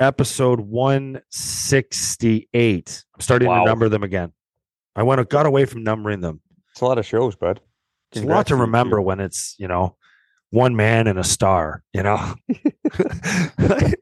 episode 168. I'm starting Wow. to number them again. I went got away from numbering them. It's a lot of shows, bud. It's a lot to you, remember when it's, you know, one man and a star, you know.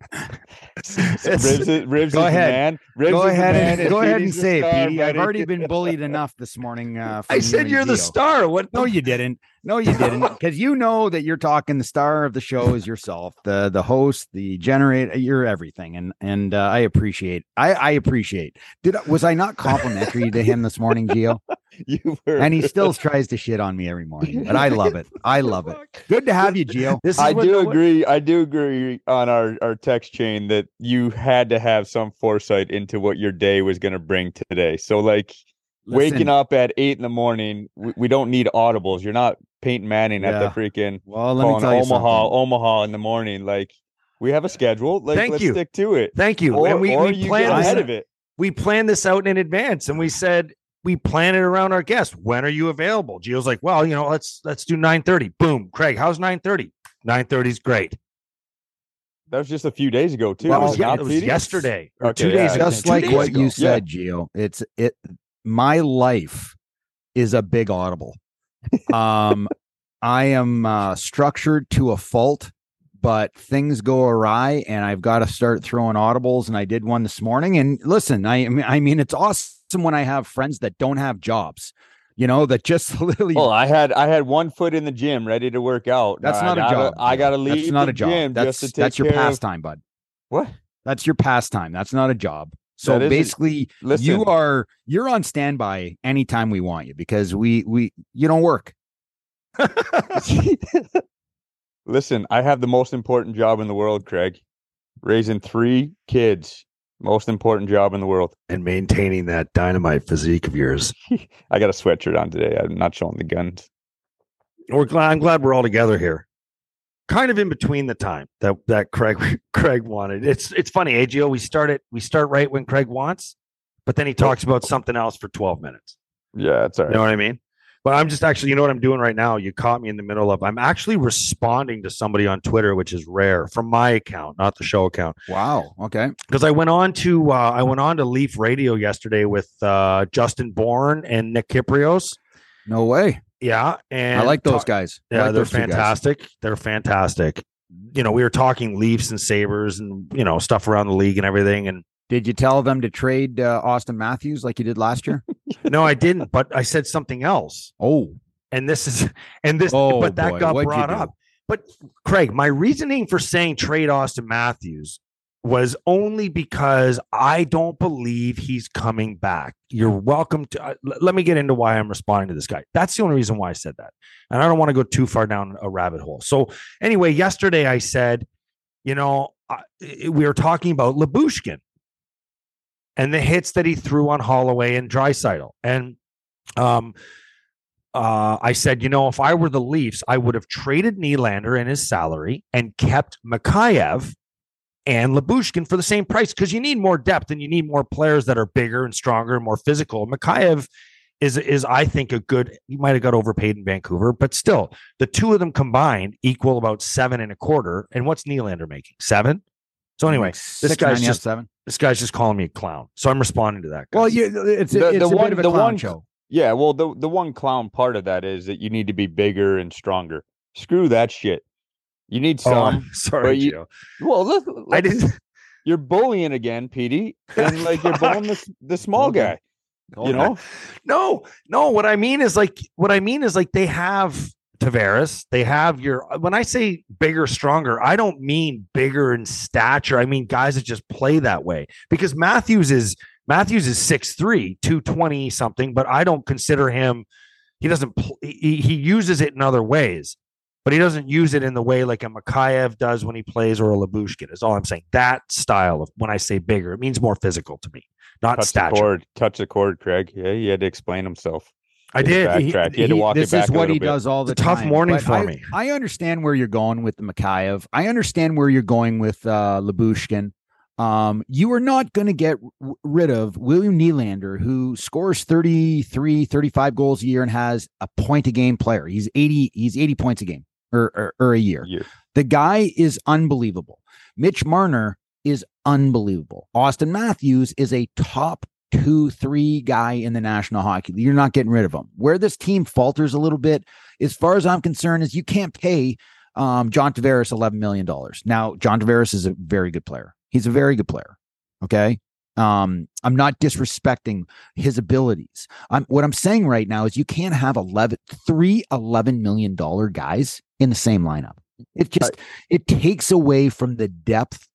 Ribs, is, Ribs Go is the ahead. man. Ribs go is the ahead man, and go ahead and say it, star, Petey. I've already been bullied enough this morning. Uh, from I said and you're the Gio. star. What No, you didn't. No, you didn't. Because you know that you're talking the star of the show is yourself, the the host, the generator. You're everything, and and uh, I appreciate. I I appreciate. Did was I not complimentary to him this morning, Gio? You were. And he still tries to shit on me every morning, but I love it. I love it. Good to have you, Gio. This is I do the- agree. I do agree on our, our text chain that you had to have some foresight into what your day was going to bring today. So, like waking up at eight in the morning, we, we don't need audibles. You're not Peyton Manning at the freaking Well, let me tell you Omaha, something. Omaha in the morning. Like we have a schedule. Like Thank let's you. stick to it. Thank you. Or, and we, or we you planned ahead of it. we planned this out in advance and we said we plan it around our guests. When are you available? Gio's like, well, you know, let's let's do 9:30. Boom. Craig, how's 9:30? 9:30 is great. That was just a few days ago too. Well, it was was, it was yesterday or Okay, two yeah, days ago. just like days what ago. you said, Gio. It's it. My life is a big audible. Um, I am uh, structured to a fault, but things go awry, and I've got to start throwing audibles. And I did one this morning. And listen, I I mean, I mean, it's awesome when I have friends that don't have jobs. You know, that just literally. Well, I had I had one foot in the gym, ready to work out. that's not a gotta- job. I got to leave. That's not the a job. That's just to take that's your care of- pastime, bud. What? That's your pastime. That's not a job. So a- basically, Listen, you are you're on standby anytime we want you because we we you don't work. Listen, I have the most important job in the world, Craig. Raising three kids. Most important job in the world. and maintaining that dynamite physique of yours. I got a sweatshirt on today. I'm not showing the guns. We're glad I'm glad we're all together here. Kind of in between the time that that Craig Craig wanted. It's it's funny, AGO. We start it we start right when Craig wants, but then he talks about something else for 12 minutes. Yeah, that's all You know what I mean? But I'm just actually, you know what I'm doing right now? You caught me in the middle of I'm actually responding to somebody on Twitter, which is rare from my account, not the show account. Wow. Okay. Because I went on to uh, I went on to Leaf Radio yesterday with uh, Justin Bourne and Nick Kypreos. No way. Yeah, and I like those guys. I Yeah, like they're those two guys. fantastic. They're fantastic. You know, we were talking Leafs and Sabres and you know stuff around the league and everything. And Did you tell them to trade uh, Austin Matthews like you did last year? no, I didn't. But I said something else. oh, And this is and this. Oh, but that boy. got What'd brought up. But Craig, my reasoning for saying trade Austin Matthews was only because I don't believe he's coming back. You're welcome to. Uh, l- let me get into why I'm responding to this guy. That's the only reason why I said that, and I don't want to go too far down a rabbit hole. So anyway, yesterday I said, you know, I, we were talking about Lyubushkin and the hits that he threw on Holloway and Draisaitl, and um, uh, I said, you know, if I were the Leafs, I would have traded Nylander and his salary and kept Mikheyev and Lyubushkin for the same price because you need more depth and you need more players that are bigger and stronger and more physical. Mikheyev is is I think a good. He might have got overpaid in Vancouver, but still, the two of them combined equal about seven and a quarter. And what's Nylander making? Seven. So anyway, Six, guy's nine, just- seven. this guy's just calling me a clown. So I'm responding to that. Guys. Well, you, it's The- it's the a one- bit of a the clown one- show. Yeah, well, the the one clown part of that is that you need to be bigger and stronger. Screw that shit. You need oh, some. I'm sorry, but you- Gio. well, look, I didn't. You're bullying again, Petey, and like you're bullying the, the small Okay. guy. You know, No, no. What I mean is like what I mean is like they have Tavares. They have your when I say bigger, stronger, I don't mean bigger in stature. I mean guys that just play that way. Because Matthews is Matthews is 6'3, 220 something, but I don't consider him he doesn't pl- he, he uses it in other ways. But he doesn't use it in the way like a Mikheyev does when he plays or a Lyubushkin is all I'm saying. That style of when I say bigger, it means more physical to me, not touch the cord, touch the cord, Craig. Yeah, he had to explain himself. I did. back- He- Backtrack. You had to he- walk it this back is what little he bit. does all the It's a tough morning but for I, me. I understand where you're going with the Mikheyev. I understand where you're going with uh, Lyubushkin. Um, you are not going to get r- rid of William Nylander, who scores 33, 35 goals a year and has a point a game player. He's 80, he's 80 points a game or, or, or a year. You- The guy is unbelievable. Mitch Marner is unbelievable. Austin Matthews is a top two, three guy in the National Hockey League. You're not getting rid of him. Where this team falters a little bit, as far as I'm concerned, is you can't pay um, John Tavares $11 million. Now, John Tavares is a very good player. He's a very good player. Okay. Um, I'm not disrespecting his abilities. I'm what I'm saying right now is you can't have 11, three $11 million guys in the same lineup. It just it takes away from the depth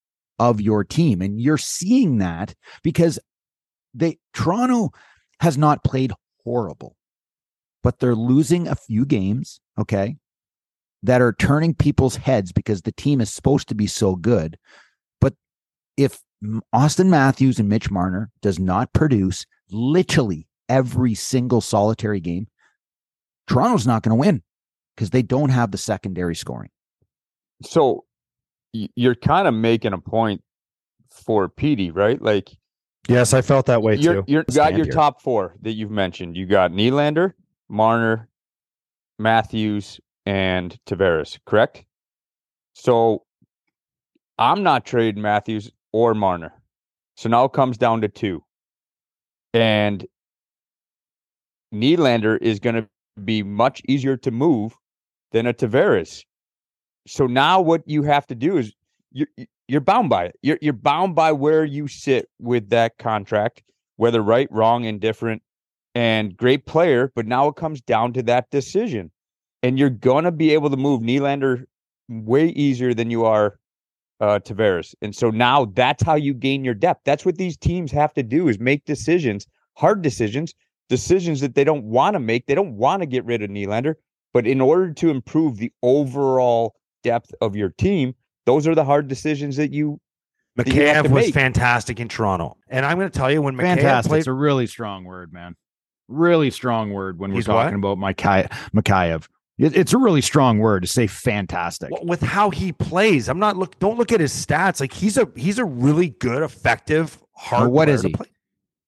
of your team. And you're seeing that because they Toronto has not played horrible, but they're losing a few games, okay, that are turning people's heads because the team is supposed to be so good. But if Austin Matthews and Mitch Marner does not produce literally every single solitary game, Toronto's not going to win because they don't have the secondary scoring. So you're kind of making a point for Petey, right? Like, yes, I felt that way you're, too. You got your here. top four that you've mentioned. You got Nylander, Marner, Matthews, and Tavares, correct? So I'm not trading Matthews or Marner. So now it comes down to two. And Nylander is going to be much easier to move than a Tavares. So now what you have to do is you're you're bound by it. You're you're bound by where you sit with that contract, whether right, wrong, indifferent, and great player. But now it comes down to that decision, and you're gonna be able to move Nylander way easier than you are uh, Tavares. And so now that's how you gain your depth. That's what these teams have to do is make decisions, hard decisions, decisions that they don't want to make. They don't want to get rid of Nylander, but in order to improve the overall depth of your team, those are the hard decisions that you. Mikheyev was make. fantastic in Toronto, and I'm going to tell you when Mikheyev fantastic. played, it's a really strong word, man. Really strong word when we're talking what? about Mikheyev. Mikheyev. It's a really strong word to say fantastic. With how he plays, I'm not look. Don't look at his stats. Like he's a he's a really good, effective, hard. Well, what is he?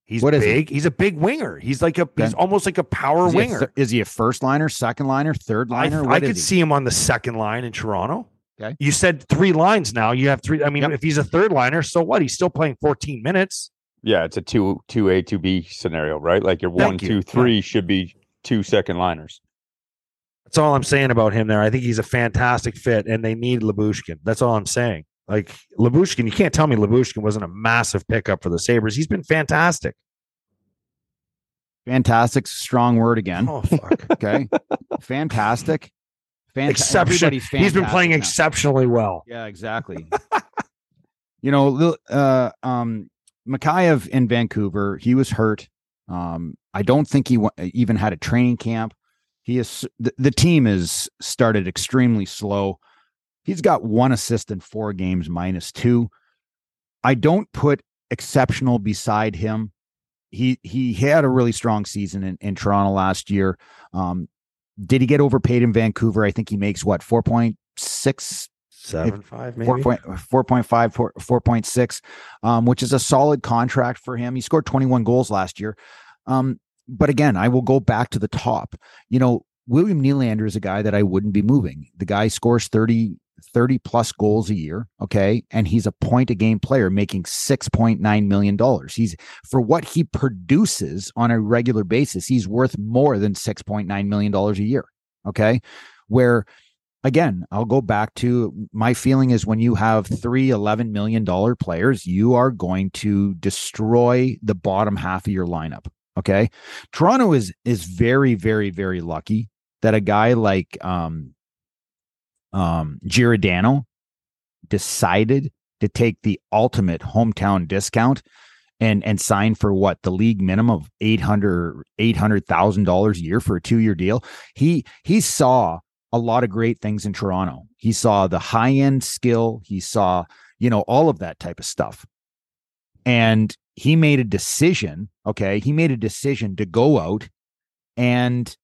He's what big. He? He's a big winger. He's like a he's almost like a power is winger. He th- is he a first liner, second liner, third liner? I, I could see him on the second line in Toronto. Okay. You said three lines now. You have three. I mean, Yep. if he's a third liner, so what? He's still playing 14 minutes. Yeah, it's a two two A two B scenario, right? Like your one, you. two, three should be two second liners. That's all I'm saying about him there. I think he's a fantastic fit, and they need Lyubushkin. That's all I'm saying. Like Lyubushkin, you can't tell me Lyubushkin wasn't a massive pickup for the Sabres. He's been fantastic. Fantastic, strong word again. Oh fuck. Okay, fantastic, Fanta- Exception. He's been playing now. exceptionally well. Yeah, exactly. you know, uh, um, Mikheyev in Vancouver, he was hurt. Um, I don't think he wa- even had a training camp. He is the, the team is started extremely slow. He's got one assist in four games, minus two. I don't put exceptional beside him. He he had a really strong season in, in Toronto last year. Um, did he get overpaid in Vancouver? I think he makes what four point six Seven five maybe. Four point four point five four four point six, um, which is a solid contract for him. He scored 21 goals last year. Um, but again, I will go back to the top. You know, William Nylander is a guy that I wouldn't be moving. The guy scores 30, 30 plus goals a year. Okay. And he's a point a game player making $6.9 million. He's for what he produces on a regular basis, he's worth more than $6.9 million a year. Okay. Where again, I'll go back to my feeling is when you have three $11 million players, you are going to destroy the bottom half of your lineup. Okay. Toronto is is very, very, very lucky that a guy like um um Giordano decided to take the ultimate hometown discount and and sign for what the league minimum of 800 800000 dollars a year for a two-year deal? He he saw a lot of great things in Toronto. He saw the high-end skill. He saw you know all of that type of stuff. And he made a decision okay? He made a decision to go out and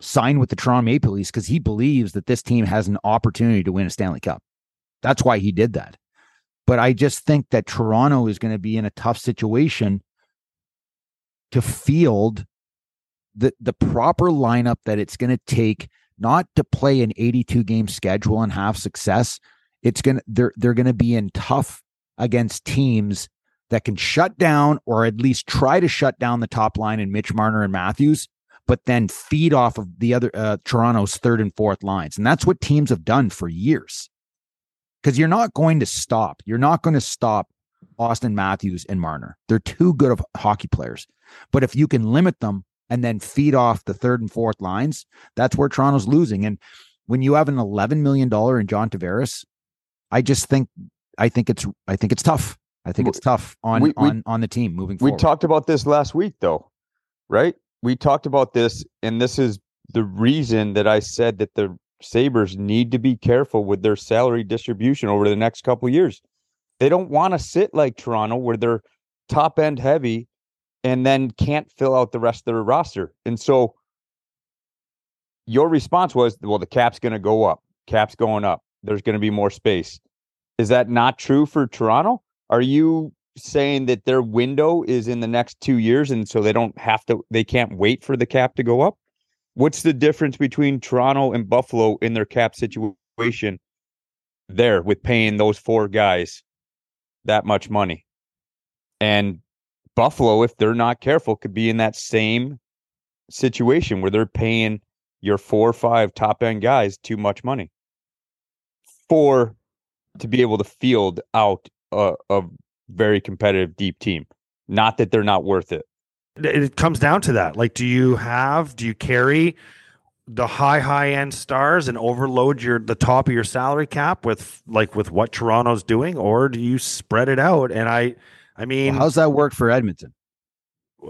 sign with the Toronto Maple Leafs because he believes that this team has an opportunity to win a Stanley Cup. That's why he did that. But I just think that Toronto is going to be in a tough situation to field the the proper lineup that it's going to take not to play an 82 game schedule and have success. It's going to they're they're going to be in tough against teams that can shut down or at least try to shut down the top line in Mitch Marner and Matthews, but then feed off of the other uh, Toronto's third and fourth lines. And that's what teams have done for years. Because you're not going to stop. You're not going to stop Austin Matthews and Marner. They're too good of hockey players. But if you can limit them and then feed off the third and fourth lines, that's where Toronto's losing. And when you have an $11 million in John Tavares, I just think I think it's I think it's tough. I think it's tough on We- we- on on the team moving forward. We talked about this last week, though, right? We talked about this, and this is the reason that I said that the Sabres need to be careful with their salary distribution over the next couple years. They don't want to sit like Toronto, where they're top end heavy and then can't fill out the rest of their roster. And so your response was, well, the cap's going to go up. Cap's going up. There's going to be more space. Is that not true for Toronto? Are you saying that their window is in the next two years and so they don't have to they can't wait for the cap to go up? What's the difference between toronto and buffalo in their cap situation there with paying those four guys that much money? And buffalo if they're not careful could be in that same situation where they're paying your four or five top end guys too much money for to be able to field out uh, a, a very competitive deep team. Not that they're not worth it. it it comes down to that. Like, do you have, do you carry the high, high end stars and overload your the top of your salary cap with like with what Toronto's doing, or do you spread it out? And I, I Well, mean, how's that work for Edmonton?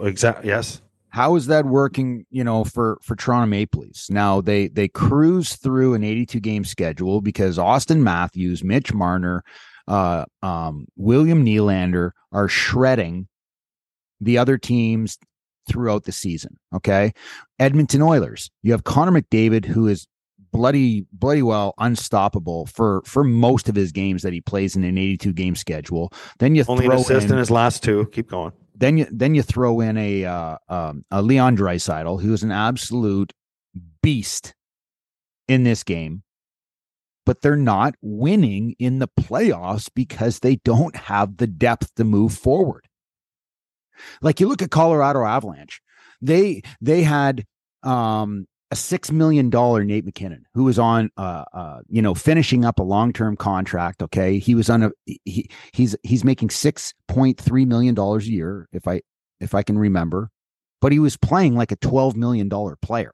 exactly. Yes. How is that working, you know, for for Toronto Maple Leafs? Now they they cruise through an 82 game schedule because Austin Matthews, Mitch Marner, uh, um, William Nylander are shredding the other teams throughout the season. Okay, Edmonton Oilers, you have Connor McDavid, who is bloody bloody well unstoppable for for most of his games that he plays in an 82 game schedule. Then you Only an throw assist in, in his last two. Keep going. then you then you throw in a uh, um, a Leon Draisaitl, who is an absolute beast in this game, but they're not winning in the playoffs because they don't have the depth to move forward. Like you look at Colorado Avalanche, they they had um, a six million dollar Nate MacKinnon who was on uh, uh you know finishing up a long term contract. Okay, he was on a he he's he's making six point three million dollars a year if I if I can remember, but he was playing like a twelve million dollar player.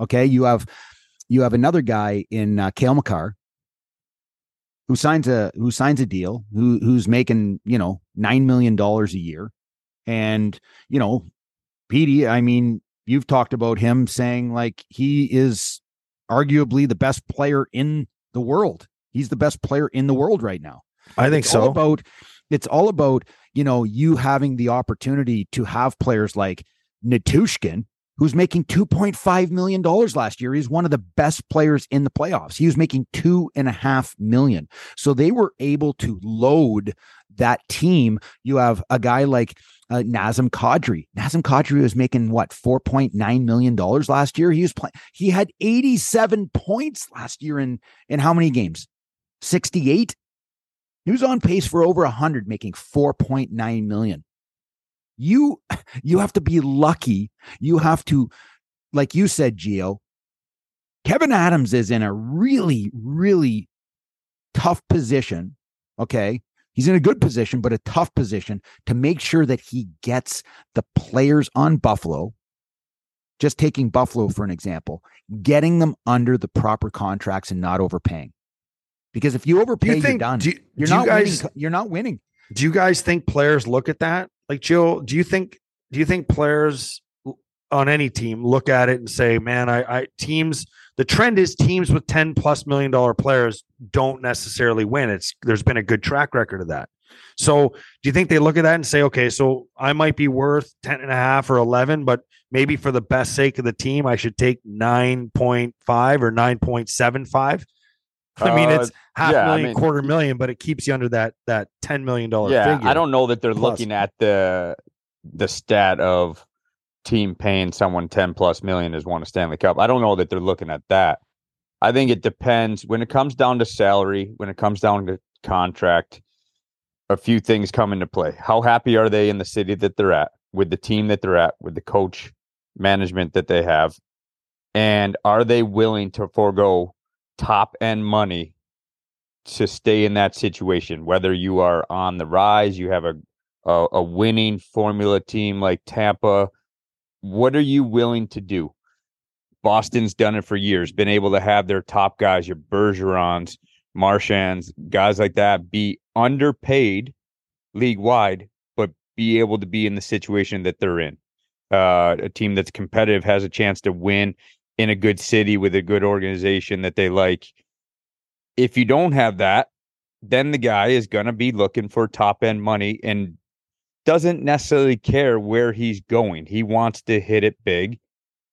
Okay, you have you have another guy in uh, Cale Makar who signs a who signs a deal who who's making you know nine million dollars a year, and you know, Petey. I mean, you've talked about him saying like he is arguably the best player in the world. He's the best player in the world right now. I think It's all so. about it's all about you know you having the opportunity to have players like Nichushkin, who's making two point five million dollars last year. He's one of the best players in the playoffs. He was making two and a half million. So they were able to load that team. You have a guy like uh, Nazem Kadri. Nazem Kadri was making what four point nine million dollars last year. He was playing. He had eighty seven points last year in in how many games? Sixty eight. He was on pace for over 100 making 4.9 million. You you have to be lucky. You have to like you said Geo. Kevyn Adams is in a really really tough position, okay? He's in a good position but a tough position to make sure that he gets the players on Buffalo just taking Buffalo for an example, getting them under the proper contracts and not overpaying. Because if you overpay, you you're done. Do you, You're do not you guys? winning. You're not winning. Do you guys think players look at that? Like Jill, do you think? Do you think players on any team look at it and say, "Man, I, I teams." The trend is teams with ten plus million dollar players don't necessarily win. It's there's been a good track record of that. So, do you think they look at that and say, "Okay, so I might be worth 10 and a half or 11, but maybe for the best sake of the team, I should take 9.5 or 9.75?" I mean, Uh, it's half yeah, I million, mean- quarter million, but it keeps you under that that ten million dollar yeah, figure. I don't know that they're plus. looking at the the stat of team paying someone 10 plus million has won a Stanley Cup. I don't know that they're looking at that. I think it depends when it comes down to salary, when it comes down to contract. a few things come into play. How happy are they in the city that they're at, with the team that they're at, with the coach management that they have? And are they willing to forego top end money to stay in that situation? Whether you are on the rise, you have a, a, a winning formula team like Tampa, what are you willing to do? Boston's done it for years, been able to have their top guys, your Bergerons, Marchands, guys like that, be underpaid league wide, but be able to be in the situation that they're in. Uh, a team that's competitive has a chance to win in a good city with a good organization that they like. If you don't have that, then the guy is going to be looking for top end money and doesn't necessarily care where he's going. He wants to hit it big,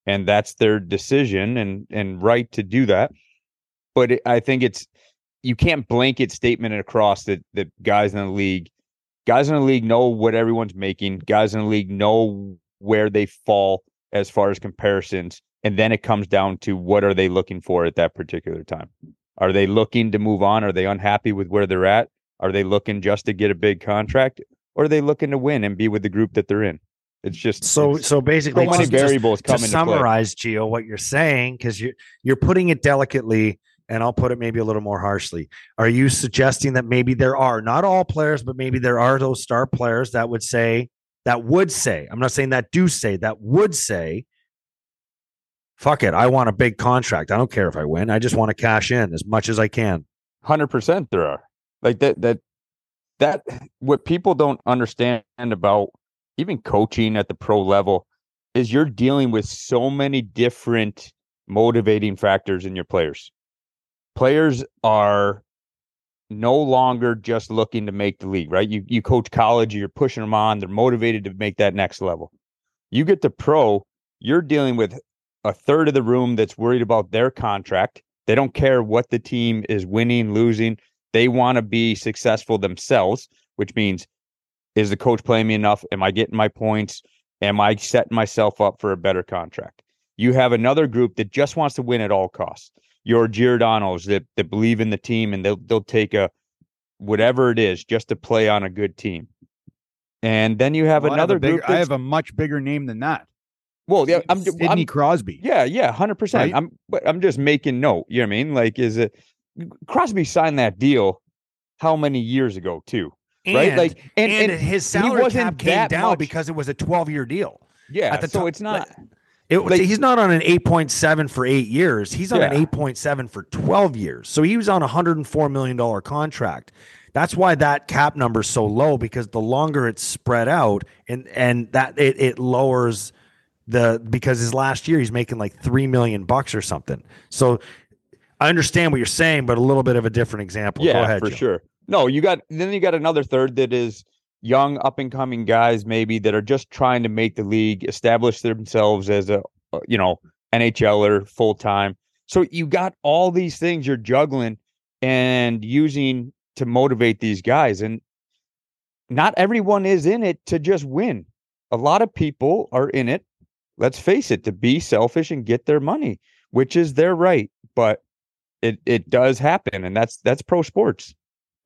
and that's their decision and and right to do that. But it, I think it's you can't blanket statement across that that guys in the league, guys in the league know what everyone's making. Guys in the league know where they fall as far as comparisons, and then it comes down to what are they looking for at that particular time. Are they looking to move on? Are they unhappy with where they're at? Are they looking just to get a big contract? or are they looking to win and be with the group that they're in? It's just so it's, so basically so many variables come to summarize, Gio, what you're saying, because you you're putting it delicately, and I'll put it maybe a little more harshly. Are you suggesting that maybe there are not all players, but maybe there are those star players that would say that would say, I'm not saying that do say that would say, fuck it, I want a big contract. I don't care if I win. I just want to cash in as much as I can. Hundred percent, there are like that. That that what people don't understand about even coaching at the pro level is you're dealing with so many different motivating factors in your players. Players are no longer just looking to make the league, right? You you coach college, you're pushing them on, they're motivated to make that next level. You get to pro, you're dealing with a third of the room that's worried about their contract. They don't care what the team is winning, losing. They want to be successful themselves, which means is the coach playing me enough? Am I getting my points? Am I setting myself up for a better contract? You have another group that just wants to win at all costs. Your Giordano's that that believe in the team and they'll they'll take a whatever it is just to play on a good team. And then you have Well, I another a bigger- group. I have a much bigger name than that. Well, yeah, I'm, Sidney I'm Crosby. yeah, yeah, hundred percent. Right? I'm, but I'm just making note. You know what I mean? Like, is it Crosby signed that deal? How many years ago, too? right? Like, and, and, and, his salary wasn't cap came down much- because it was a 12 year deal. yeah. at the so top- it's not. It, Like- he's not on an 8.7 for eight years. He's on an 8.7 for 12 years. So he was on a $104 million contract. That's why that cap number is so low because the longer it's spread out and and that it, it lowers the because his last year he's making like three million bucks or something. So I understand what you're saying, but a little bit of a different example. yeah, Go ahead, for Joe. sure. No, you got then you got another third that is young up and coming guys maybe that are just trying to make the league establish themselves as a uh, you know NHLer full time. So you got all these things you're juggling and using to motivate these guys and not everyone is in it to just win. A lot of people are in it, let's face it, to be selfish and get their money, which is their right, but it it does happen and that's that's pro sports.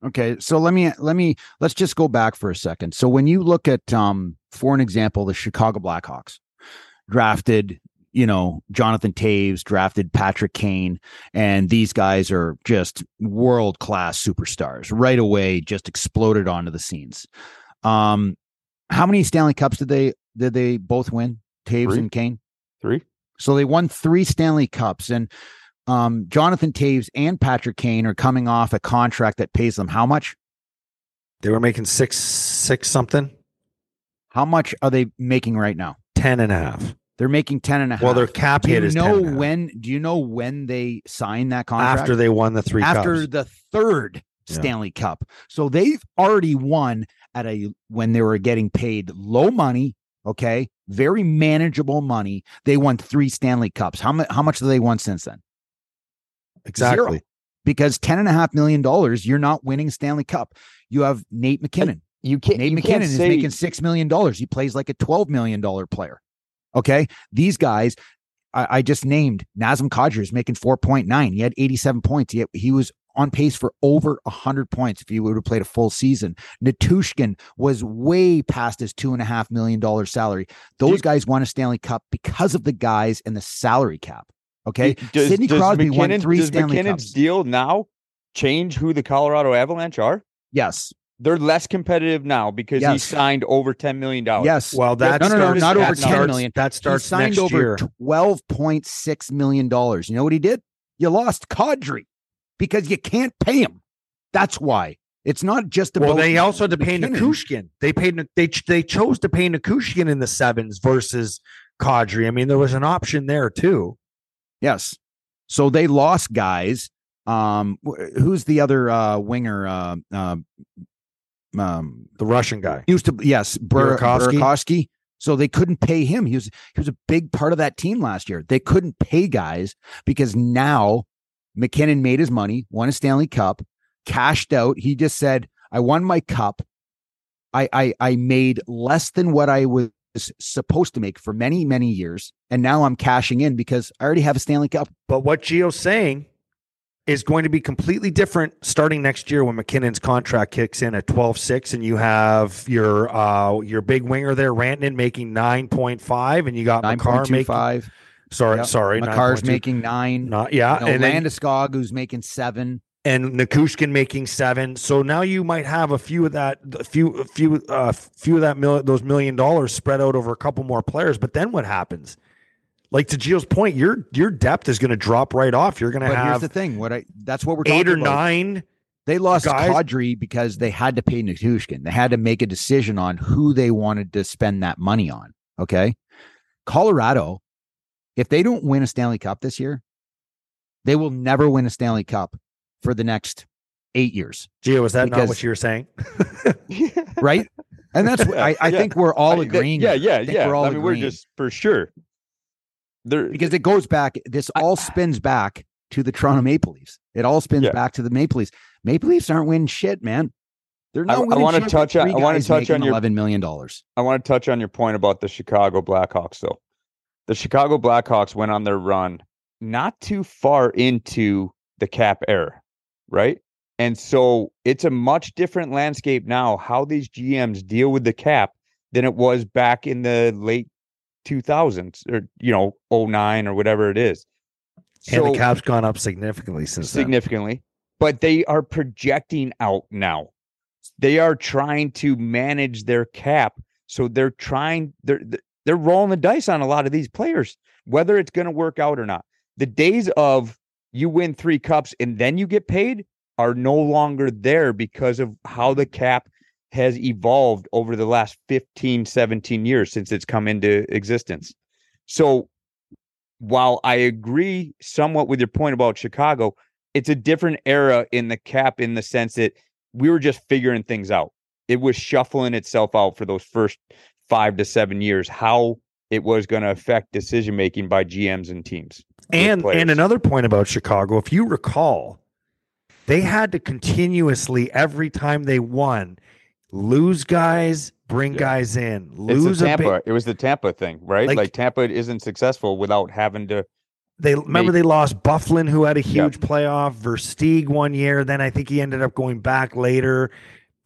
Okay, so let me let me let's just go back for a second. So when you look at um for an example the Chicago Blackhawks drafted, you know, Jonathan Toews, drafted Patrick Kane, and these guys are just world-class superstars. Right away just exploded onto the scenes. Um how many Stanley Cups did they did they both win? Toews Three. and Kane? Three? So they won three Stanley Cups, and um, Jonathan Toews and Patrick Kane are coming off a contract that pays them how much? They were making six six something, How much are they making right now? 10 and a half. They're making 10 and a half. Well, their cap do hit you is know 10 and a half. when do you know when they signed that contract? after they won the three after cups. the third Yeah. Stanley Cup. So they've already won at a when they were getting paid low money, okay? Very manageable money. They won 3 Stanley Cups. How much how much have they won since then? exactly. Zero. Because ten and a half million dollars, you're not winning Stanley Cup. You have Nate MacKinnon. You can't. Nate you MacKinnon can't is say, making six million dollars. He plays like a twelve million dollar player. Okay, these guys, I, I just named Nazem Kadri is making four point nine. He had eighty seven points. He he was on pace for over 100 points if he would have played a full season. Nichushkin was way past his $2.5 million salary. Those guys won a Stanley Cup because of the guys and the salary cap. Okay. Does, Sidney does Crosby won MacKinnon- three does Stanley MacKinnon's Cups. deal now change who the Colorado Avalanche are? Yes. They're less competitive now because he signed over ten million dollars. Yes. Well, that no, no, no, not over 10 starts- million. That he starts signed next over year. $12.6 million. You know what he did? You lost Kadri because you can't pay him. That's why. It's not just about Well, they also had to pay Nichushkin. They paid they they chose to pay Nichushkin in the sevens versus Kadri. I mean, there was an option there too. Yes. So they lost guys. Um, who's the other uh, winger? Uh, uh, um, The Russian guy. used to yes, Bur- Burakovsky? Burakovsky. So they couldn't pay him. He was he was a big part of that team last year. They couldn't pay guys because now MacKinnon made his money, won a Stanley Cup, cashed out. He just said, "I won my cup. I I, I made less than what I was." supposed to make for many many years and now i'm cashing in because i already have a stanley cup But what Gio's saying is going to be completely different starting next year when MacKinnon's contract kicks in at 12-6 and you have your uh your big winger there Rantanen making 9.5 and you got Nine Makar point making five. Sorry Yep. sorry Makar's 9.2. making nine. not yeah You know, and then Landeskog, who's making seven. and Nichushkin making seven. So now you might have a few of that, a few, a few, uh, few of that mil- those million dollars spread out over a couple more players. But then what happens? Like to Gio's point, your your depth is going to drop right off. You're going to But here's have the thing: what I that's what we're eight or about. nine. They lost guys- Kadri because they had to pay Nichushkin. They had to make a decision on who they wanted to spend that money on. Okay, Colorado, if they don't win a Stanley Cup this year, they will never win a Stanley Cup for the next eight years. Gio, is that not what you were saying? Right? And that's what I, I Yeah. think we're all I- that- agreeing. yeah, yeah, I yeah. We're all I mean, we're just for sure. There, because it goes back. This all spins back to the Toronto Maple Leafs. It all spins Yeah. back to the Maple Leafs. Maple Leafs aren't winning shit, man. They're not. I winning wanna shit touch on- three I wanna touch on your- eleven million dollars. I want to touch on your point about the Chicago Blackhawks, though. The Chicago Blackhawks went on their run not too far into the cap era, right? And so it's a much different landscape now how these GMs deal with the cap than it was back in the late 2000s or, you know, 09 or whatever it is. and the cap's gone up significantly since then. significantly, but they are projecting out now. They are trying to manage their cap, so they're trying they're they're rolling the dice on a lot of these players, whether it's going to work out or not. The days of you win three cups and then you get paid are no longer there because of how the cap has evolved over the last 15 17 years since it's come into existence. So while I agree somewhat with your point about Chicago, it's a different era in the cap in the sense that we were just figuring things out. It was shuffling itself out for those first five to seven years, how it was going to affect decision making by GMs and teams. And and another point about Chicago, if you recall, they had to continuously every time they won lose guys, bring Yeah. guys in, lose the a big- it was the Tampa thing, right? Like- Like, Tampa isn't successful without having to. They remember They- they lost Byfuglien, who had a huge playoff. Versteeg one year, then I think he ended up going back later.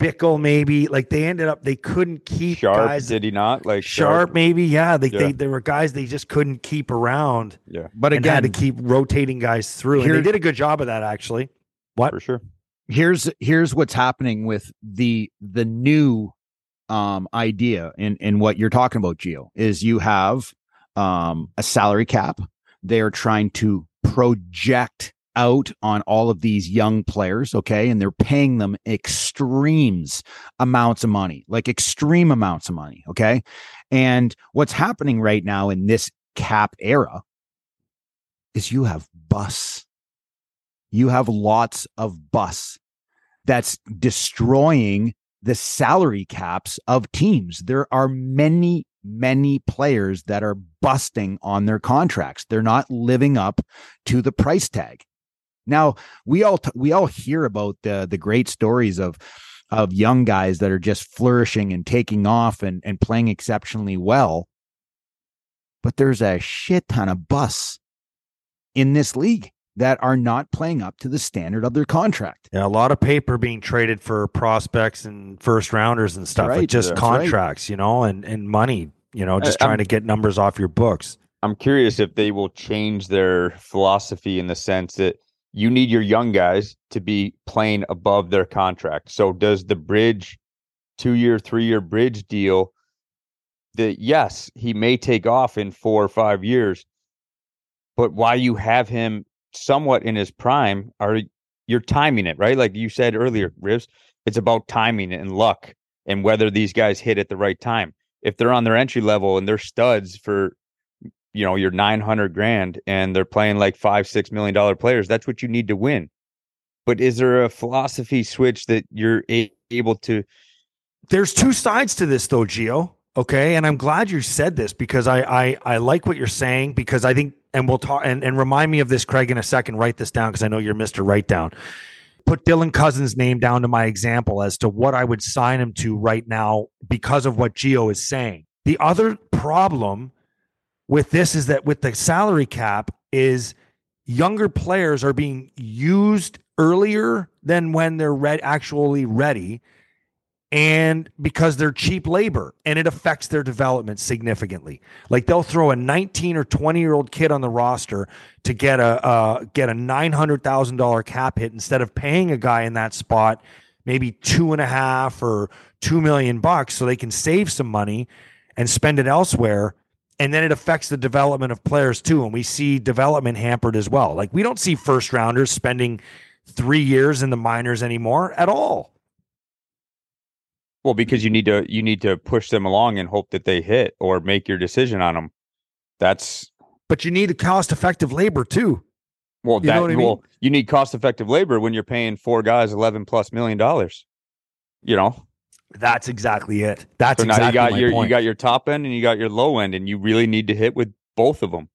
Bickell maybe like they ended up they couldn't keep Sharp, guys. did he not? Like Sharp, maybe yeah. They, Yeah. they there were guys they just couldn't keep around Yeah, But and had again, to keep rotating guys through. and they did a good job of that actually. What? for sure. here's here's what's happening with the the new um idea in in what you're talking about geo is you have um a salary cap they are trying to project out on all of these young players okay and they're paying them extremes amounts of money like extreme amounts of money okay and what's happening right now in this cap era is you have bus you have lots of bus that's destroying the salary caps of teams. There are many, many players that are busting on their contracts. They're not living up to the price tag. Now, we all t- we all hear about the the great stories of of young guys that are just flourishing and taking off and and playing exceptionally well. But there's a shit ton of bus in this league that are not playing up to the standard of their contract. Yeah, a lot of paper being traded for prospects and first rounders and stuff, like just That's right. contracts, you know, and and money, you know, just I- trying I'm- to get numbers off your books. I'm curious if they will change their philosophy in the sense that you need your young guys to be playing above their contract. So does the bridge two year, three year bridge deal that yes, he may take off in four or five years, but while you have him somewhat in his prime, are you're timing it, right? Like you said earlier, Rivs, it's about timing and luck and whether these guys hit at the right time. If they're on their entry level and they're studs for you know your 900 grand and they're playing like five six million dollar players that's what you need to win. But is there a philosophy switch that you're able to there's two sides to this though geo okay? And i'm glad you said this because i i, I like what you're saying because i think and we'll talk and, and remind me of this craig in a second write this down because i know you're mr write down. Put dylan cozens name down to my example as to what i would sign him to right now because of what geo is saying. The other problem with this is that with the salary cap is younger players are being used earlier than when they're re- actually ready and because they're cheap labor and it affects their development significantly. Like they'll throw a 19 or 20 year old kid on the roster to get a uh, get a $900000 cap hit instead of paying a guy in that spot maybe two and a half or two million bucks so they can save some money and spend it elsewhere and then it affects the development of players too and we see development hampered as well. Like we don't see first rounders spending three years in the minors anymore at all. Well because you need to you need to push them along and hope that they hit or make your decision on them that's but you need a cost effective labor too. Well You that what I mean? well you need cost effective labor when you're paying four guys 11 plus million dollars you know that's exactly it. That's so now exactly you got my your point. you got your top end and you got your low end and you really need to hit with both of them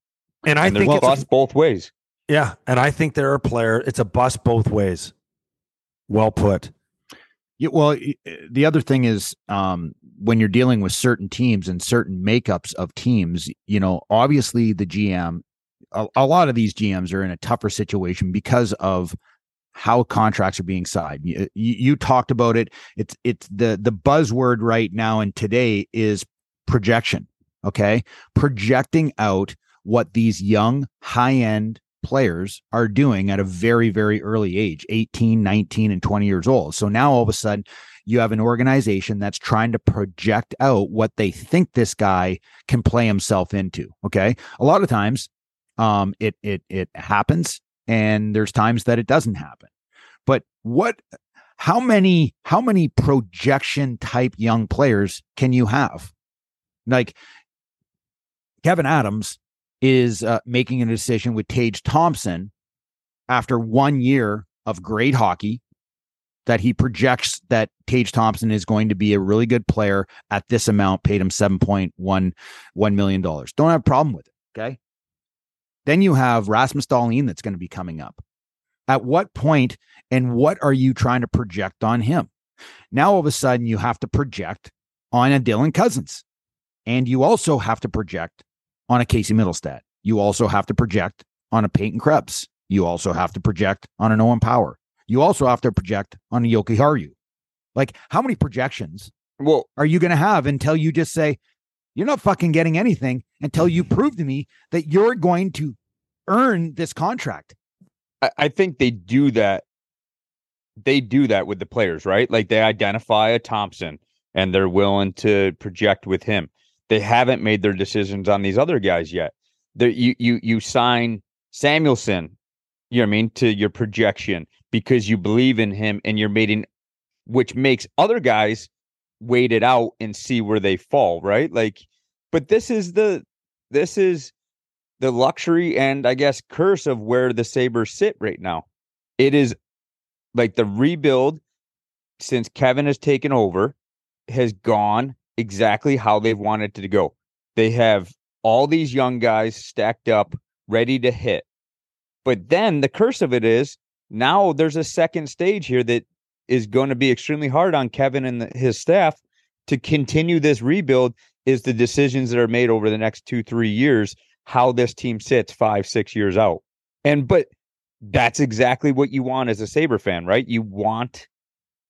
and i and think there's it's a- bus both ways. Yeah and i think there are player it's a bust both ways. Well put. Yeah, well, the other thing is um, when you're dealing with certain teams and certain makeups of teams, you know, obviously the GM, a, a lot of these GMs are in a tougher situation because of how contracts are being signed. You, you, talked about it. It's it's the the buzzword right now and today is projection. Okay, projecting out what these young high end players are doing at a very very early age 18 19 and 20 years old so now all of a sudden you have an organization that's trying to project out what they think this guy can play himself into okay a lot of times um it it it happens and there's times that it doesn't happen but what how many how many projection type young players can you have like Kevyn Adams is uh, making a decision with Tage Thompson after one year of great hockey that he projects that Tage Thompson is going to be a really good player at this amount, paid him $7.1 $1 million. Don't have a problem with it. Okay. Then you have Rasmus Dahlin that's going to be coming up. At what point and what are you trying to project on him? Now, all of a sudden, you have to project on a Dylan Cozens. And you also have to project on a Casey Mittelstadt. You also have to project on a Peyton Krebs. You also have to project on an Owen Power. You also have to project on a Jokiharju. Like, how many projections well are you going to have until you just say, you're not fucking getting anything until you mm-hmm. prove to me that you're going to earn this contract? I, I think they do that. They do that with the players, right? Like they identify a Thompson and they're willing to project with him. They haven't made their decisions on these other guys yet. There, you you you sign Samuelsson, you know what I mean, to your projection because you believe in him and you're making, which makes other guys wait it out and see where they fall, right? Like, but this is the this is the luxury and I guess curse of where the Sabres sit right now. It is like the rebuild since Kevyn has taken over has gone exactly how they've wanted it to go. They have all these young guys stacked up, ready to hit. But then the curse of it is now there's a second stage here that is going to be extremely hard on Kevyn and the, his staff to continue this rebuild is the decisions that are made over the next two, three years, how this team sits five, six years out. And but that's exactly what you want as a Sabre fan, right? You want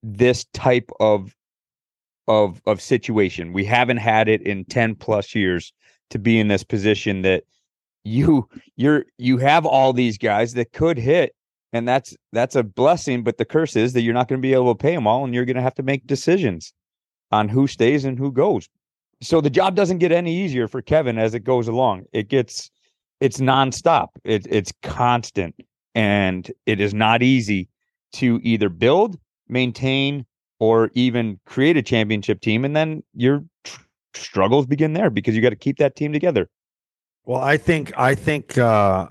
this type of of of situation. We haven't had it in 10 plus years to be in this position that you you're you have all these guys that could hit and that's that's a blessing but the curse is that you're not going to be able to pay them all and you're going to have to make decisions on who stays and who goes. So the job doesn't get any easier for Kevyn as it goes along. It gets it's nonstop. It, it's constant. And it is not easy to either build maintain or even create a championship team and then your tr- struggles begin there because you got to keep that team together. Well, I think I think uh,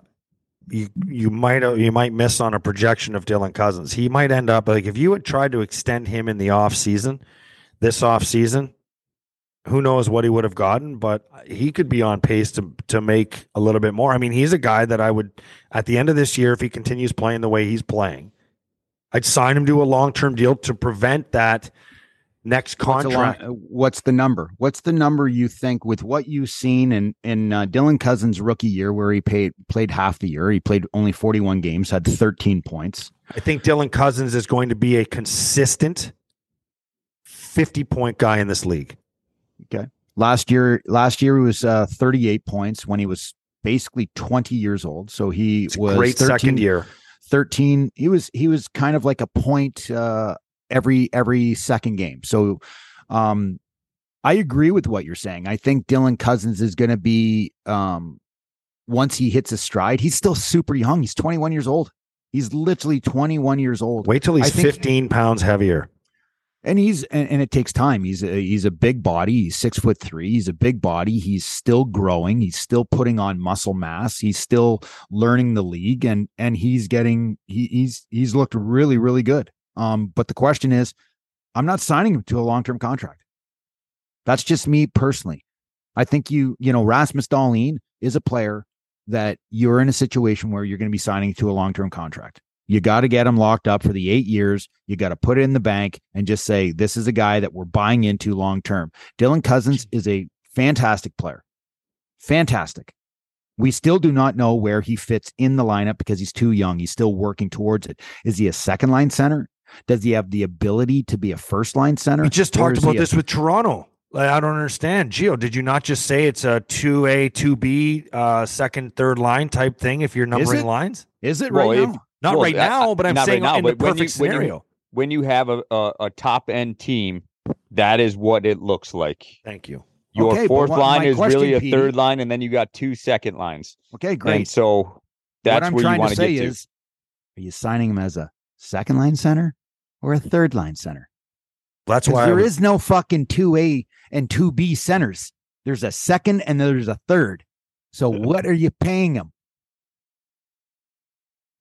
you you might uh, you might miss on a projection of Dylan Cozens. He might end up like if you had tried to extend him in the off season, this off season, who knows what he would have gotten, but he could be on pace to to make a little bit more. I mean, he's a guy that I would at the end of this year, if he continues playing the way he's playing, I'd sign him to a long term deal to prevent that next What's, contract. uh, what's the number? What's the number you think with what you've seen in in uh, Dylan Cozens' rookie year, where he paid played half the year, he played only forty one games, had thirteen points. I think Dylan Cozens is going to be a consistent 50 point guy in this league. Okay. Last year, last year he was uh, thirty eight points when he was basically twenty years old. So he was great 13 second year. 13 he was he was kind of like a point uh every every second game. So um i agree with what you're saying. I think dylan cozens is going to be um once he hits a stride he's still super young. He's 21 years old. He's literally 21 years old. Wait till he's think- 15 pounds heavier. and he's and, and it takes time. He's a, he's a big body. He's six foot three. He's a big body. He's still growing. He's still putting on muscle mass. He's still learning the league and and he's getting he, he's he's looked really really good um but the question is i'm not signing him to a long-term contract that's just me personally i think you you know rasmus Dahlin is a player that you're in a situation where you're going to be signing to a long-term contract you got to get him locked up for the eight years. You got to put it in the bank and just say, this is a guy that we're buying into long term. Dylan Cozens is a fantastic player. Fantastic. We still do not know where he fits in the lineup because he's too young. He's still working towards it. Is he a second line center? Does he have the ability to be a first line center? We just talked is he about a- this with Toronto. Like, I don't understand. Gio, did you not just say it's a 2A, 2B, uh, second, third line type thing if you're numbering it? lines? Is it Well, right if- now? Not Well, right I- now, but I'm not right saying now, in the but when you- perfect when you- scenario. when you have a, a, a top end team, that is what it looks like. Thank you. Your Okay, fourth what- line is question, really a Petey- third line, and then you got two second lines. Okay, great. And so that's what I'm where you trying want to to say to. is, are you signing him as a second line center or a third line center? That's why there would- is no fucking 2A and 2B centers. There's a second and there's a third. So what are you paying him?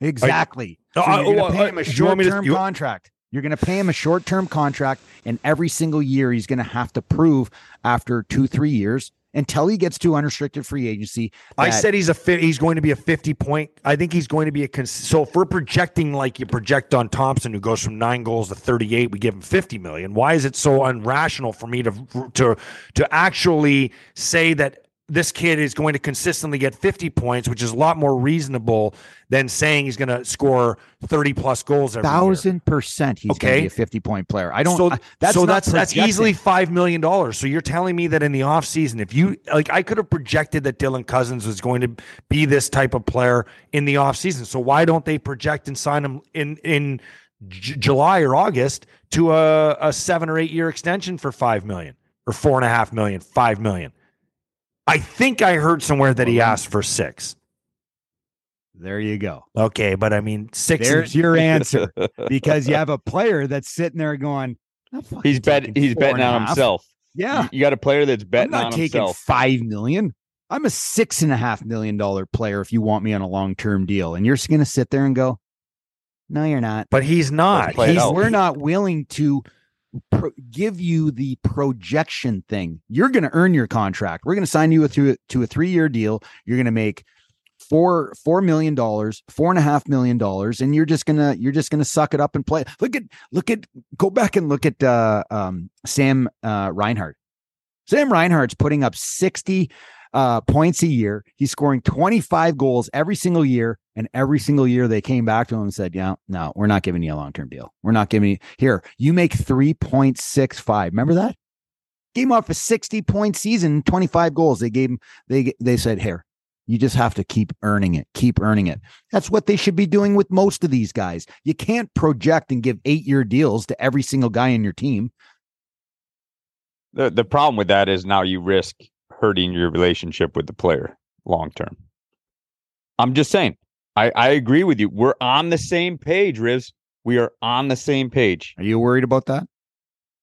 Exactly. So you're going to pay uh, him a you want me to- short-term you- contract. You're going to pay him a short-term contract, and every single year he's going to have to prove after two, three years until he gets to unrestricted free agency. I said he's a fi- he's going to be a 50 point. I think he's going to be a cons- so if we're projecting like you project on Thompson who goes from 9 goals to 38, we give him 50 million. Why is it so unrational for me to to to actually say that this kid is going to consistently get 50 points, which is a lot more reasonable than saying he's going to score 30 plus goals every year. thousand percent he's going to Okay. be a 50 point player. I don't. So I- that's so that's that's easily five million dollars. So you're telling me that in the offseason, if you like, I could have projected that Dylan Cozens was going to be this type of player in the offseason. So why don't they project and sign him in in J- July or August to a, a seven or eight year extension for five million or four and a half million, five million? I think I heard somewhere that he asked for six. There you go. Okay, but I mean six. and- There's your answer because you have a player that's sitting there going, he's bet he's betting on half." himself. Yeah, You, you got a player that's I'm betting not on taking himself. five million. I'm a six and a half million dollar player if you want me on a long term deal, and you're just going to sit there and go, "No, you're not." but he's not. He's. We're not willing to pro- give you the projection thing. You're going to earn your contract. We're going to sign you to a, to a three year deal. You're going to make four four million dollars, four and a half million dollars, and you're just gonna you're just gonna suck it up and play. Look at look at go back and look at uh, um, Sam uh, Reinhart. Sam Reinhart's putting up sixty uh, points a year. He's scoring twenty five goals every single year. And every single year they came back to him and said, Yeah, no, we're not giving you a long term deal. We're not giving you here. You make 3.65. Remember that? Him off a 60 point season, 25 goals. They gave him, they they said, Here, you just have to keep earning it, keep earning it. That's what they should be doing with most of these guys. You can't project and give eight year deals to every single guy in your team. The the problem with that is now you risk hurting your relationship with the player long term. I'm just saying. I, I agree with you. We're on the same page, Riz. We are on the same page. Are you worried about that?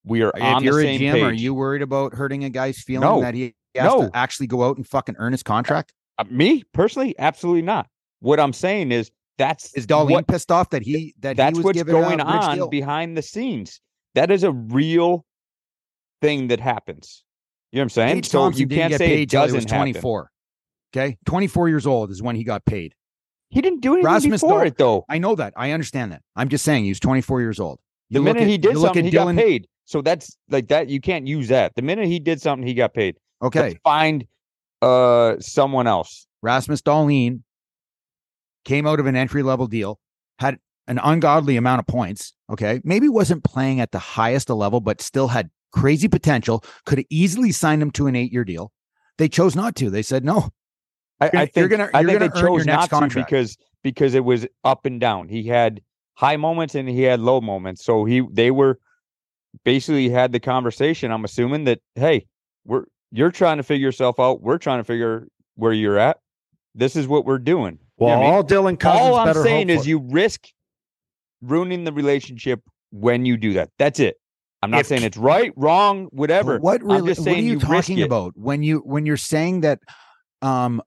We are If on the same GM, page. are you worried about hurting a guy's feeling No. that he has No. to actually go out and fucking earn his contract? Uh, me personally, absolutely not. What I'm saying is that's Is Dahlin what- pissed off that he that that's he was what's going on behind the scenes. That is a real thing that happens. You know what I'm saying? Paige so Thompson you can't get say paid it till he was doesn't happen. 24. Okay, 24 years old is when he got paid. He didn't do anything Rasmus before it though. I know that. I understand that. I'm just saying he was 24 years old. The You look minute at- he did something, he Dylan- got paid. So that's like that. You can't use that. The minute he did something, he got paid. Okay, Let's find uh someone else. Rasmus Dahlin came out of an entry level deal, had an ungodly amount of points. Okay. Maybe wasn't playing at the highest level, but still had crazy potential. Could have easily signed him to an eight year deal. They chose not to. They said, no, I, You're- I you're think gonna- I you're think gonna they chose not to because because it was up and down. He had high moments and he had low moments. So he they were basically had the conversation. I'm assuming that hey, we're you're trying to figure yourself out. We're trying to figure where you're at. This is what we're doing. You know Well, I mean? all Dylan Cozens All I'm saying is you risk ruining the relationship when you do that. That's it. I'm not If- saying it's right, wrong, whatever. What I'm really? what are you, you talking about when you when you're saying that? Um,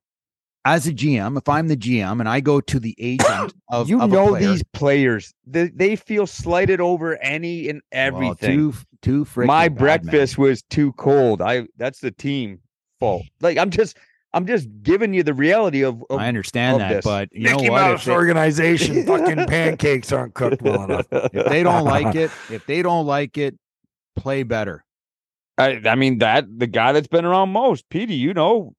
as a GM, if I'm the GM and I go to the agent of you of a know player- these players. They, they feel slighted over any and well, everything. too too freaking My bad, man. breakfast was too cold. I that's the team fault. Like I'm just I'm just giving you the reality of, of I understand of that, this. but you Mickey know what? Mouse If they, organization fucking pancakes aren't cooked well enough. if they don't like it, if they don't like it, play better. I, I mean that the guy that's been around most, Petey, you know,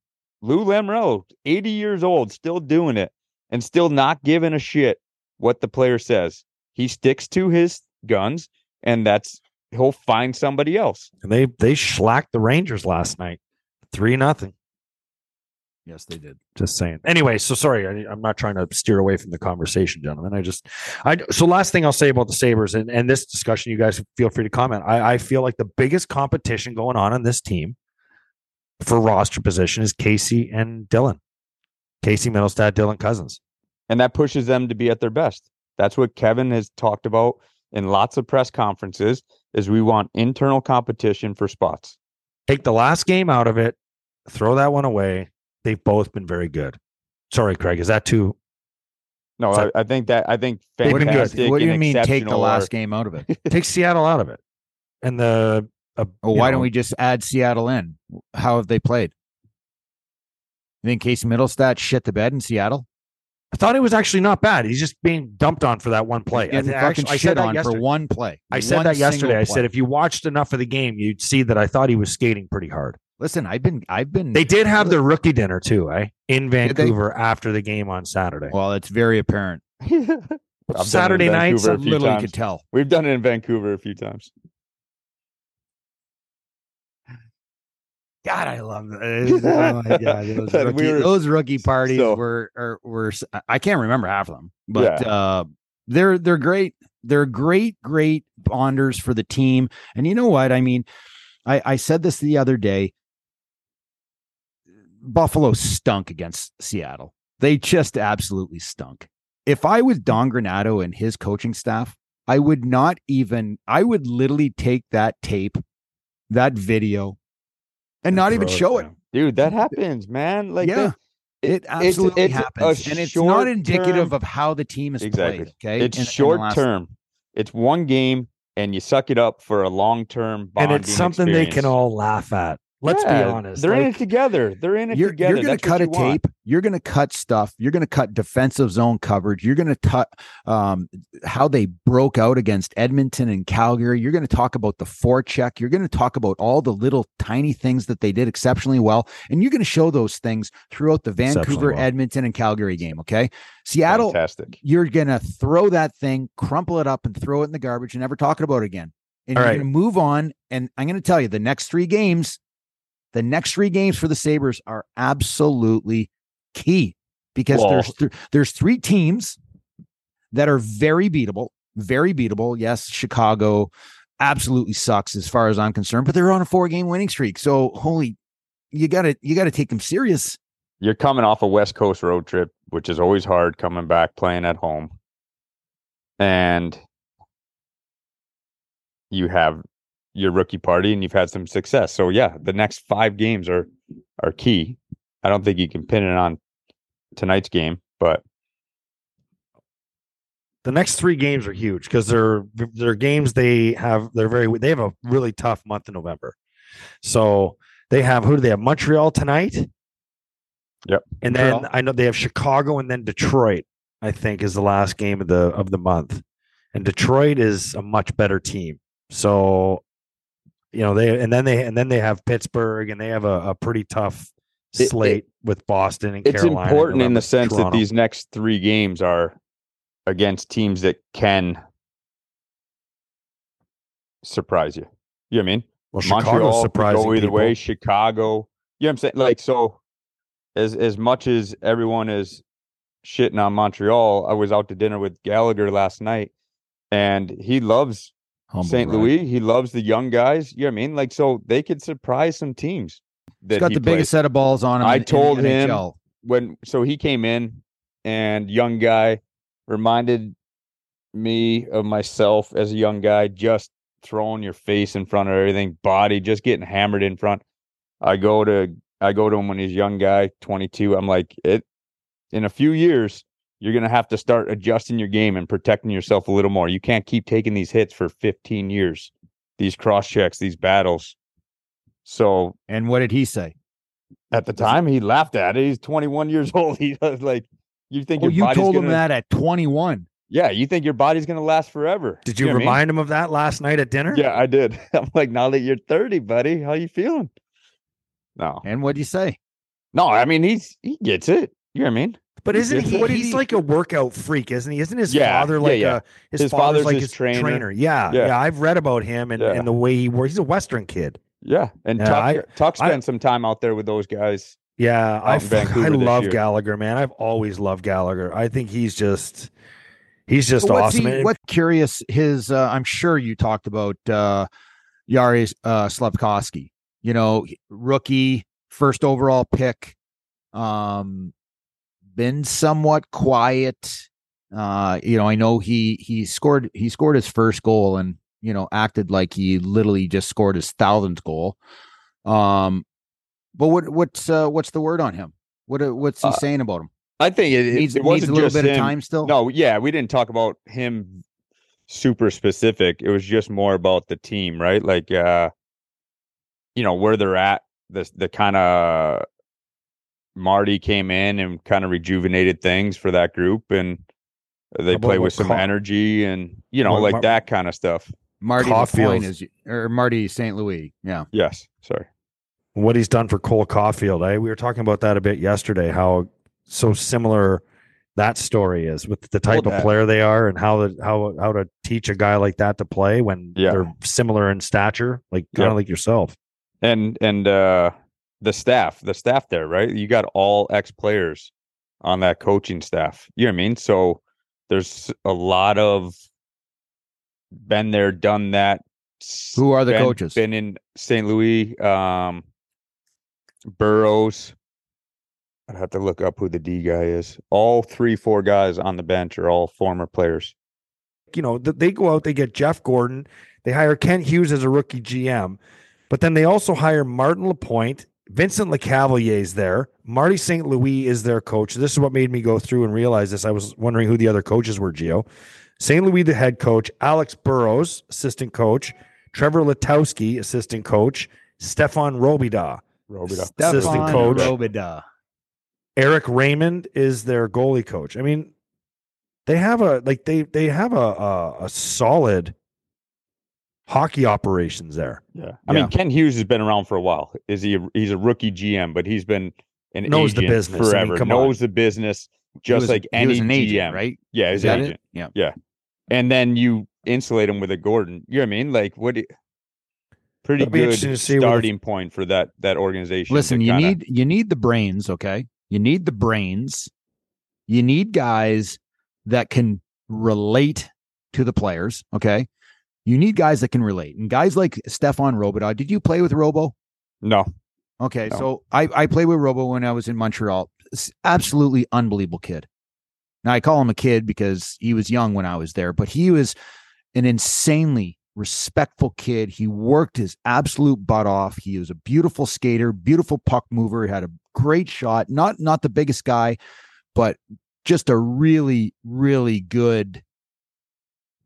Lou Lamoriello, 80 years old, still doing it and still not giving a shit what the player says. He sticks to his guns, and that's he'll find somebody else. And they they slacked the Rangers last night, three nothing. Yes, they did. Just saying. Anyway, so sorry, I, I'm not trying to steer away from the conversation, gentlemen. I just, I so last thing I'll say about the Sabres and and this discussion, you guys feel free to comment. I I feel like the biggest competition going on on this team for roster position is Casey and Dylan, Casey Mittelstadt, Dylan Cozens. and that pushes them to be at their best. That's what Kevyn has talked about in lots of press conferences is we want internal competition for spots. Take the last game out of it, throw that one away. They've both been very good. Sorry, Craig, is that too? No, So- I, I think that I think They've been good. fantastic. What do you mean take the last game out of it? Take Seattle out of it, and the. Uh, Well, why know, don't we just add Seattle in? How have they played? You think Casey Mittelstadt shit the bed in Seattle? I thought it was actually not bad. He's just being dumped on for that one play. I, Getting fucking actually, I said that on for one play. I said One that yesterday. I said if you watched enough of the game, you'd see that I thought he was skating pretty hard. Listen, I've been, I've been. They did have their rookie dinner too, eh? In Vancouver after the game on Saturday. well, it's very apparent. I've in Saturday nights, Vancouver I a few literally times. could tell. We've done it in Vancouver a few times. God, I love those. oh my god, those We rookie, were- those rookie parties so- were are, were. s- I can't remember half of them, but uh, they're they're great. They're great, great bonders for the team. And you know what? I mean, I I said this the other day. Buffalo stunk against Seattle. They just absolutely stunk. If I was Don Granato and his coaching staff, I would not even. I would literally take that tape, that video, and not even show it. down. Dude, that happens, man. Like Yeah, that- It it's- absolutely it's a happens, and it's not indicative term- of how the team is Exactly. played. Okay, It's In- in short last- term. It's one game, and you suck it up for a long term. And it's something they can all laugh at. Let's be honest. They're in it together. They're in it You're, together. you're going to cut a you want. tape. You're going to cut stuff. You're going to cut defensive zone coverage. You're going to cut um, how they broke out against Edmonton and Calgary. You're going to talk about the forecheck. You're going to talk about all the little tiny things that they did exceptionally well. And you're going to show those things throughout the Vancouver, well. Edmonton, and Calgary game. Okay. Seattle, Fantastic. you're going to throw that thing, crumple it up, and throw it in the garbage and never talk about it again. And All you're right. going to move on. And I'm going to tell you the next three games, the next three games for the Sabres are absolutely key because Well- there's th- there's three teams that are very beatable, very beatable. Yes, Chicago absolutely sucks as far as I'm concerned, but they're on a four game winning streak. So holy, you got to you got to take them serious. You're coming off a West Coast road trip, which is always hard coming back playing at home. And you have your rookie party and you've had some success. So yeah, the next five games are are key. I don't think you can pin it on tonight's game, but the next three games are huge because they're they're games they have they're very they have a really tough month in November. So they have who do they have? Montreal tonight. Yep. And then Montreal. I know they have Chicago and then Detroit, I think, is the last game of the of the month. And Detroit is a much better team. So you know, they and then they and then they have Pittsburgh and they have a, a pretty tough It- it- slate with Boston and it's Carolina. important in the sense that these next three games are against teams that can surprise you. You know what I mean? well, Montreal surprising go either people. way. Chicago. You know what I'm saying? Like so as as much as everyone is shitting on Montreal, I was out to dinner with Gallagher last night and he loves St. brag. Louis. He loves the young guys. You know what I mean? Like so they could surprise some teams. That He's got he the biggest set of balls on him. I in- in told him- NHL. when so he came in and young guy reminded me of myself as a young guy just throwing your face in front of everything body just getting hammered in front i go to i go to him when he's a young guy 22 i'm like it in a few years you're going to have to start adjusting your game and protecting yourself a little more you can't keep taking these hits for 15 years these cross checks these battles so And what did he say? at the time, he laughed at it. He's 21 years old. He was like, "You think Oh, you told gonna, him that at 21. Yeah, you think your body's gonna last forever? Did you know what I mean? remind him of that last night at dinner? Yeah, I did. I'm like, now that you're 30, buddy, how you feeling? No, And what'd you say? no. I mean, he's he gets it. You know what I mean? But isn't he? What He's he- like a workout freak, isn't he? Isn't his Yeah, father like yeah. a his, His father's, father's like his his trainer. Yeah, yeah, Yeah. I've read about him and, Yeah. and the way he works. He's a Western kid. Yeah, and Yeah, Tuck, I- Tuck I- some time out there with those guys. Yeah, I in f- Vancouver I love year. Gallagher, man. I've always loved Gallagher. I think he's just he's just So what's awesome. he- what curious his uh, I'm sure you talked about uh Yari uh Slavkovsky, you know, rookie, first overall pick. Um been somewhat quiet. Uh, you know, I know he he scored he scored his first goal and you know acted like he literally just scored his thousandth goal. Um, but what what's uh, what's the word on him? What uh, what's he Uh, saying about him? I think it, it, Needs, it needs a little bit of time still. No, yeah, we didn't talk about him super specific. It was just more about the team, right? Like uh you know, where they're at, the the kind of Marty came in and kind of rejuvenated things for that group and they play with some Ca- energy and you know, What like Mar- that kind of stuff. Marty Caufield. Is or Marty St. Louis. Yeah. Yes, sorry. what he's done for Cole Caufield. I we were talking about that a bit yesterday. How so similar that story is with the type of that- player they are and how the, how how to teach a guy like that to play when Yeah. they're similar in stature, like kind of Yep. like yourself. and and uh the staff the staff there right you got all ex players on that coaching staff you know what i mean so there's a lot of been there done that Who are the been, coaches? been in st louis um burrows i'd have to look up who the d guy is all three four guys on the bench are all former players you know, they go out, they get Jeff Gorton, they hire Kent Hughes as a rookie GM, but then they also hire Martin Lapointe. Vincent LeCavalier is there. Marty St. Louis is their coach. This is what made me go through and realize this. I was wondering who the other coaches were, Gio. St. Louis, the head coach, Alex Burrows, assistant coach, Trevor Letowski, assistant coach, Stéphane Robidas. Robidas. Assistant coach. Robidas. Eric Raymond is their goalie coach. I mean, they have a like they they have a a, a solid hockey operations there. Yeah. I Yeah. mean, Ken Hughes has been around for a while. Is he? A, he's a rookie GM, but he's been an Knows the agent business. I mean, forever. come knows the business just was- like any was an agent, GM, right? Yeah, Is his that agent. it? Yeah. And then you insulate him with a Gorton. You know what I mean? Like what? do- Pretty good interesting to see where the- starting point for that that organization. Listen, you kinda- need you need the brains, okay? You need the brains. You need guys that can relate to the players, okay? You need guys that can relate. And guys like Stéphane Robidas. Did you play with Robo? no. Okay, No. so I I played with Robo when I was in Montreal. S- Absolutely unbelievable kid. Now I call him a kid because he was young when I was there, but he was an insanely respectful kid. He worked his absolute butt off. He was a beautiful skater, beautiful puck mover. He had a great shot. Not not the biggest guy, but just a really really good.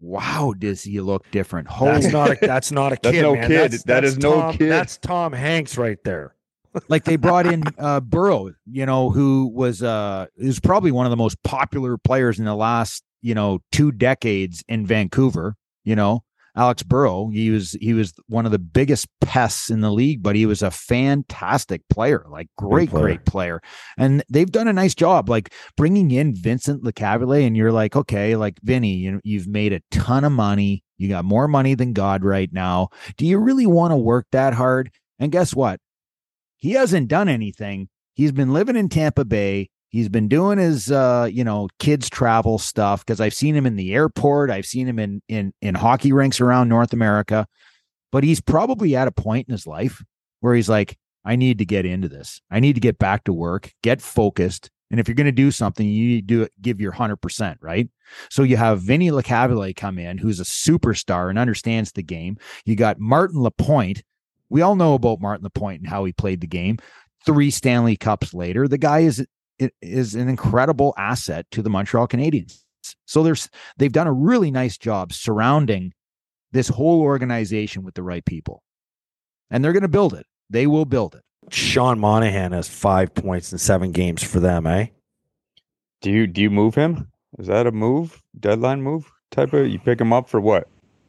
Wow, does he look different? That's not a that's not a That's kid. no man. kid. That's, That that's is no Tom- kid. That's Tom Hanks right there. like they brought in uh Burrow, you know, who was uh is probably one of the most popular players in the last, you know, two decades in Vancouver, you know. Alex Burrow, he was he was one of the biggest pests in the league, but he was a fantastic player, like great, player. great player. And they've done a nice job, like bringing in Vincent Lecavalier, and you're like, okay, like Vinny, you you've made a ton of money. You got more money than God right now. Do you really want to work that hard? And guess what? he hasn't done anything. He's been living in Tampa Bay. He's been doing his uh, you know, kids travel stuff because I've seen him in the airport. I've seen him in in in hockey rinks around North America. But he's probably at a point in his life where he's like, I need to get into this. I need to get back to work, get focused. And if you're going to do something, you need to do it, give your 100%, right? So you have Vinny Lecavalier come in, who's a superstar and understands the game. You got Martin Lapointe. We all know about Martin Lapointe and how he played the game. Three Stanley Cups later, the guy is is an incredible asset to the Montreal Canadiens. So there's they've done a really nice job surrounding this whole organization with the right people. And they're going to build it. They will build it. Sean Monahan has five points in seven games for them, eh? Do you do you move him? Is that a move? Deadline move type of? You pick him up for what?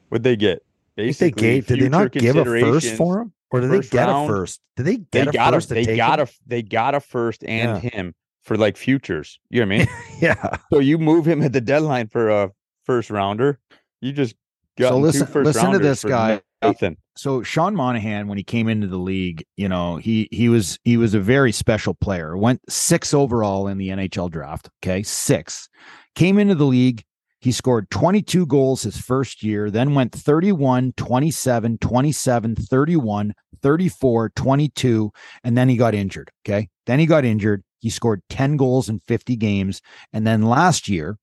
What'd they get? I think they Basically, gave, did they not give a first for him? Or did they get round. a first? Did they They get a got first a to they take got him? a they got a first and him for like futures. You know what I mean? Yeah. so you move him at the deadline for a first rounder. You just got So listen- two first listen to this guy. Nothing. so Sean Monahan, when he came into the league, you know, he he was he was a very special player. Went six overall in the NHL draft. Okay, six. Came into the league. He scored 22 goals his first year, then went 31, 27, 27, 31, 34, 22, and then he got injured. Okay. Then he got injured. He scored 10 goals in 50 games. And then last year,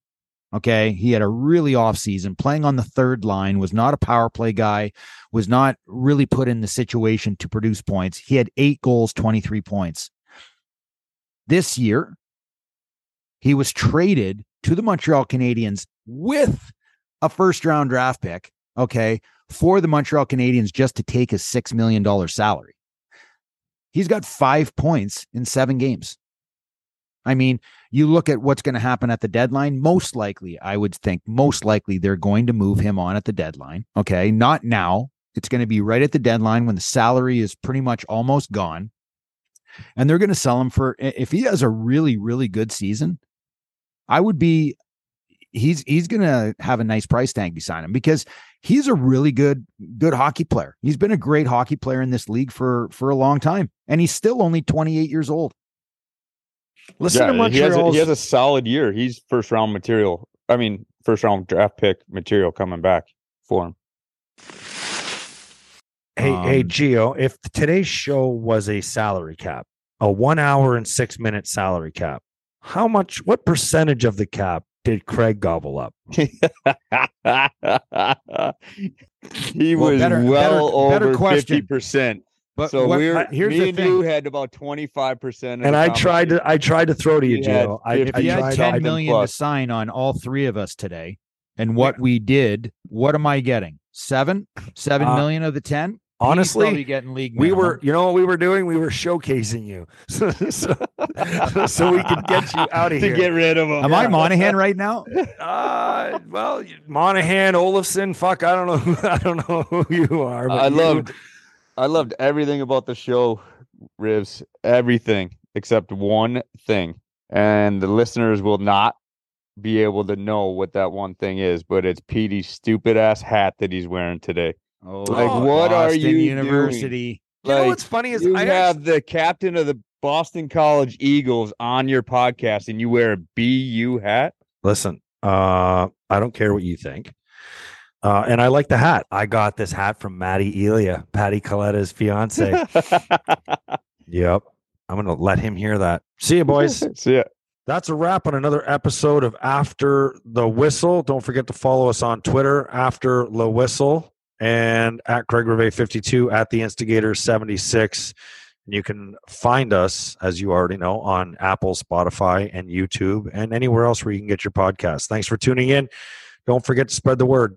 okay, he had a really off season playing on the third line, was not a power play guy, was not really put in the situation to produce points. He had eight goals, 23 points. This year, he was traded to the Montreal Canadiens with a first round draft pick, okay, for the Montreal Canadiens just to take his $6 million salary. He's got five points in seven games. I mean, you look at what's going to happen at the deadline. Most likely, I would think, most likely they're going to move him on at the deadline. Okay. Not now. It's going to be right at the deadline when the salary is pretty much almost gone. And they're going to sell him for, if he has a really, really good season, I would be, he's, he's going to have a nice price tag beside him because he's a really good, good hockey player. He's been a great hockey player in this league for, for a long time. And he's still only 28 years old. Listen to Yeah, he has, a, he has a solid year. He's first round material. I mean, first round draft pick material coming back for him. Hey, hey, Um, Gio, if today's show was a salary cap, a one hour and six minute salary cap, how much, what percentage of the cap did Craig gobble up? he Well, was better- well better- better over fifty percent. But So what- we're here's me the and thing. you had about twenty five percent. And I tried to, I tried to throw to you, He had I, if I you had tried. ten I- million to sign on all three of us today, and what we did, what am I getting? Seven, seven Uh, million of the ten. honestly, getting league. we minimum. were, you know what we were doing? We were showcasing you, so, so, so we could get you out of to here. get rid of him. Am I Monahan right now? uh, well, Monahan, Olofsson, fuck, I don't know, who- I don't know who you are. but I you- loved, I loved everything about the show, Rivs. Everything except one thing, and the listeners will not be able to know what that one thing is. But it's Petey's stupid ass hat that he's wearing today. Oh, Like, what are Boston you doing? University? You know Like, what's funny is you I have actually- the captain of the Boston College Eagles on your podcast, and you wear a BU hat. listen. Uh, I don't care what you think. Uh, and I like the hat. I got this hat from Maddie Elia, Patty Coletta's fiance. yep. I'm gonna let him hear that. See you, boys. See ya. That's a wrap on another episode of After the Whistle. Don't forget to follow us on Twitter, After the Whistle, and at Craig Rivet 52 at the Instigator 76. And you can find us, as you already know, on Apple, Spotify, and YouTube, and anywhere else where you can get your podcast. Thanks for tuning in. Don't forget to spread the word.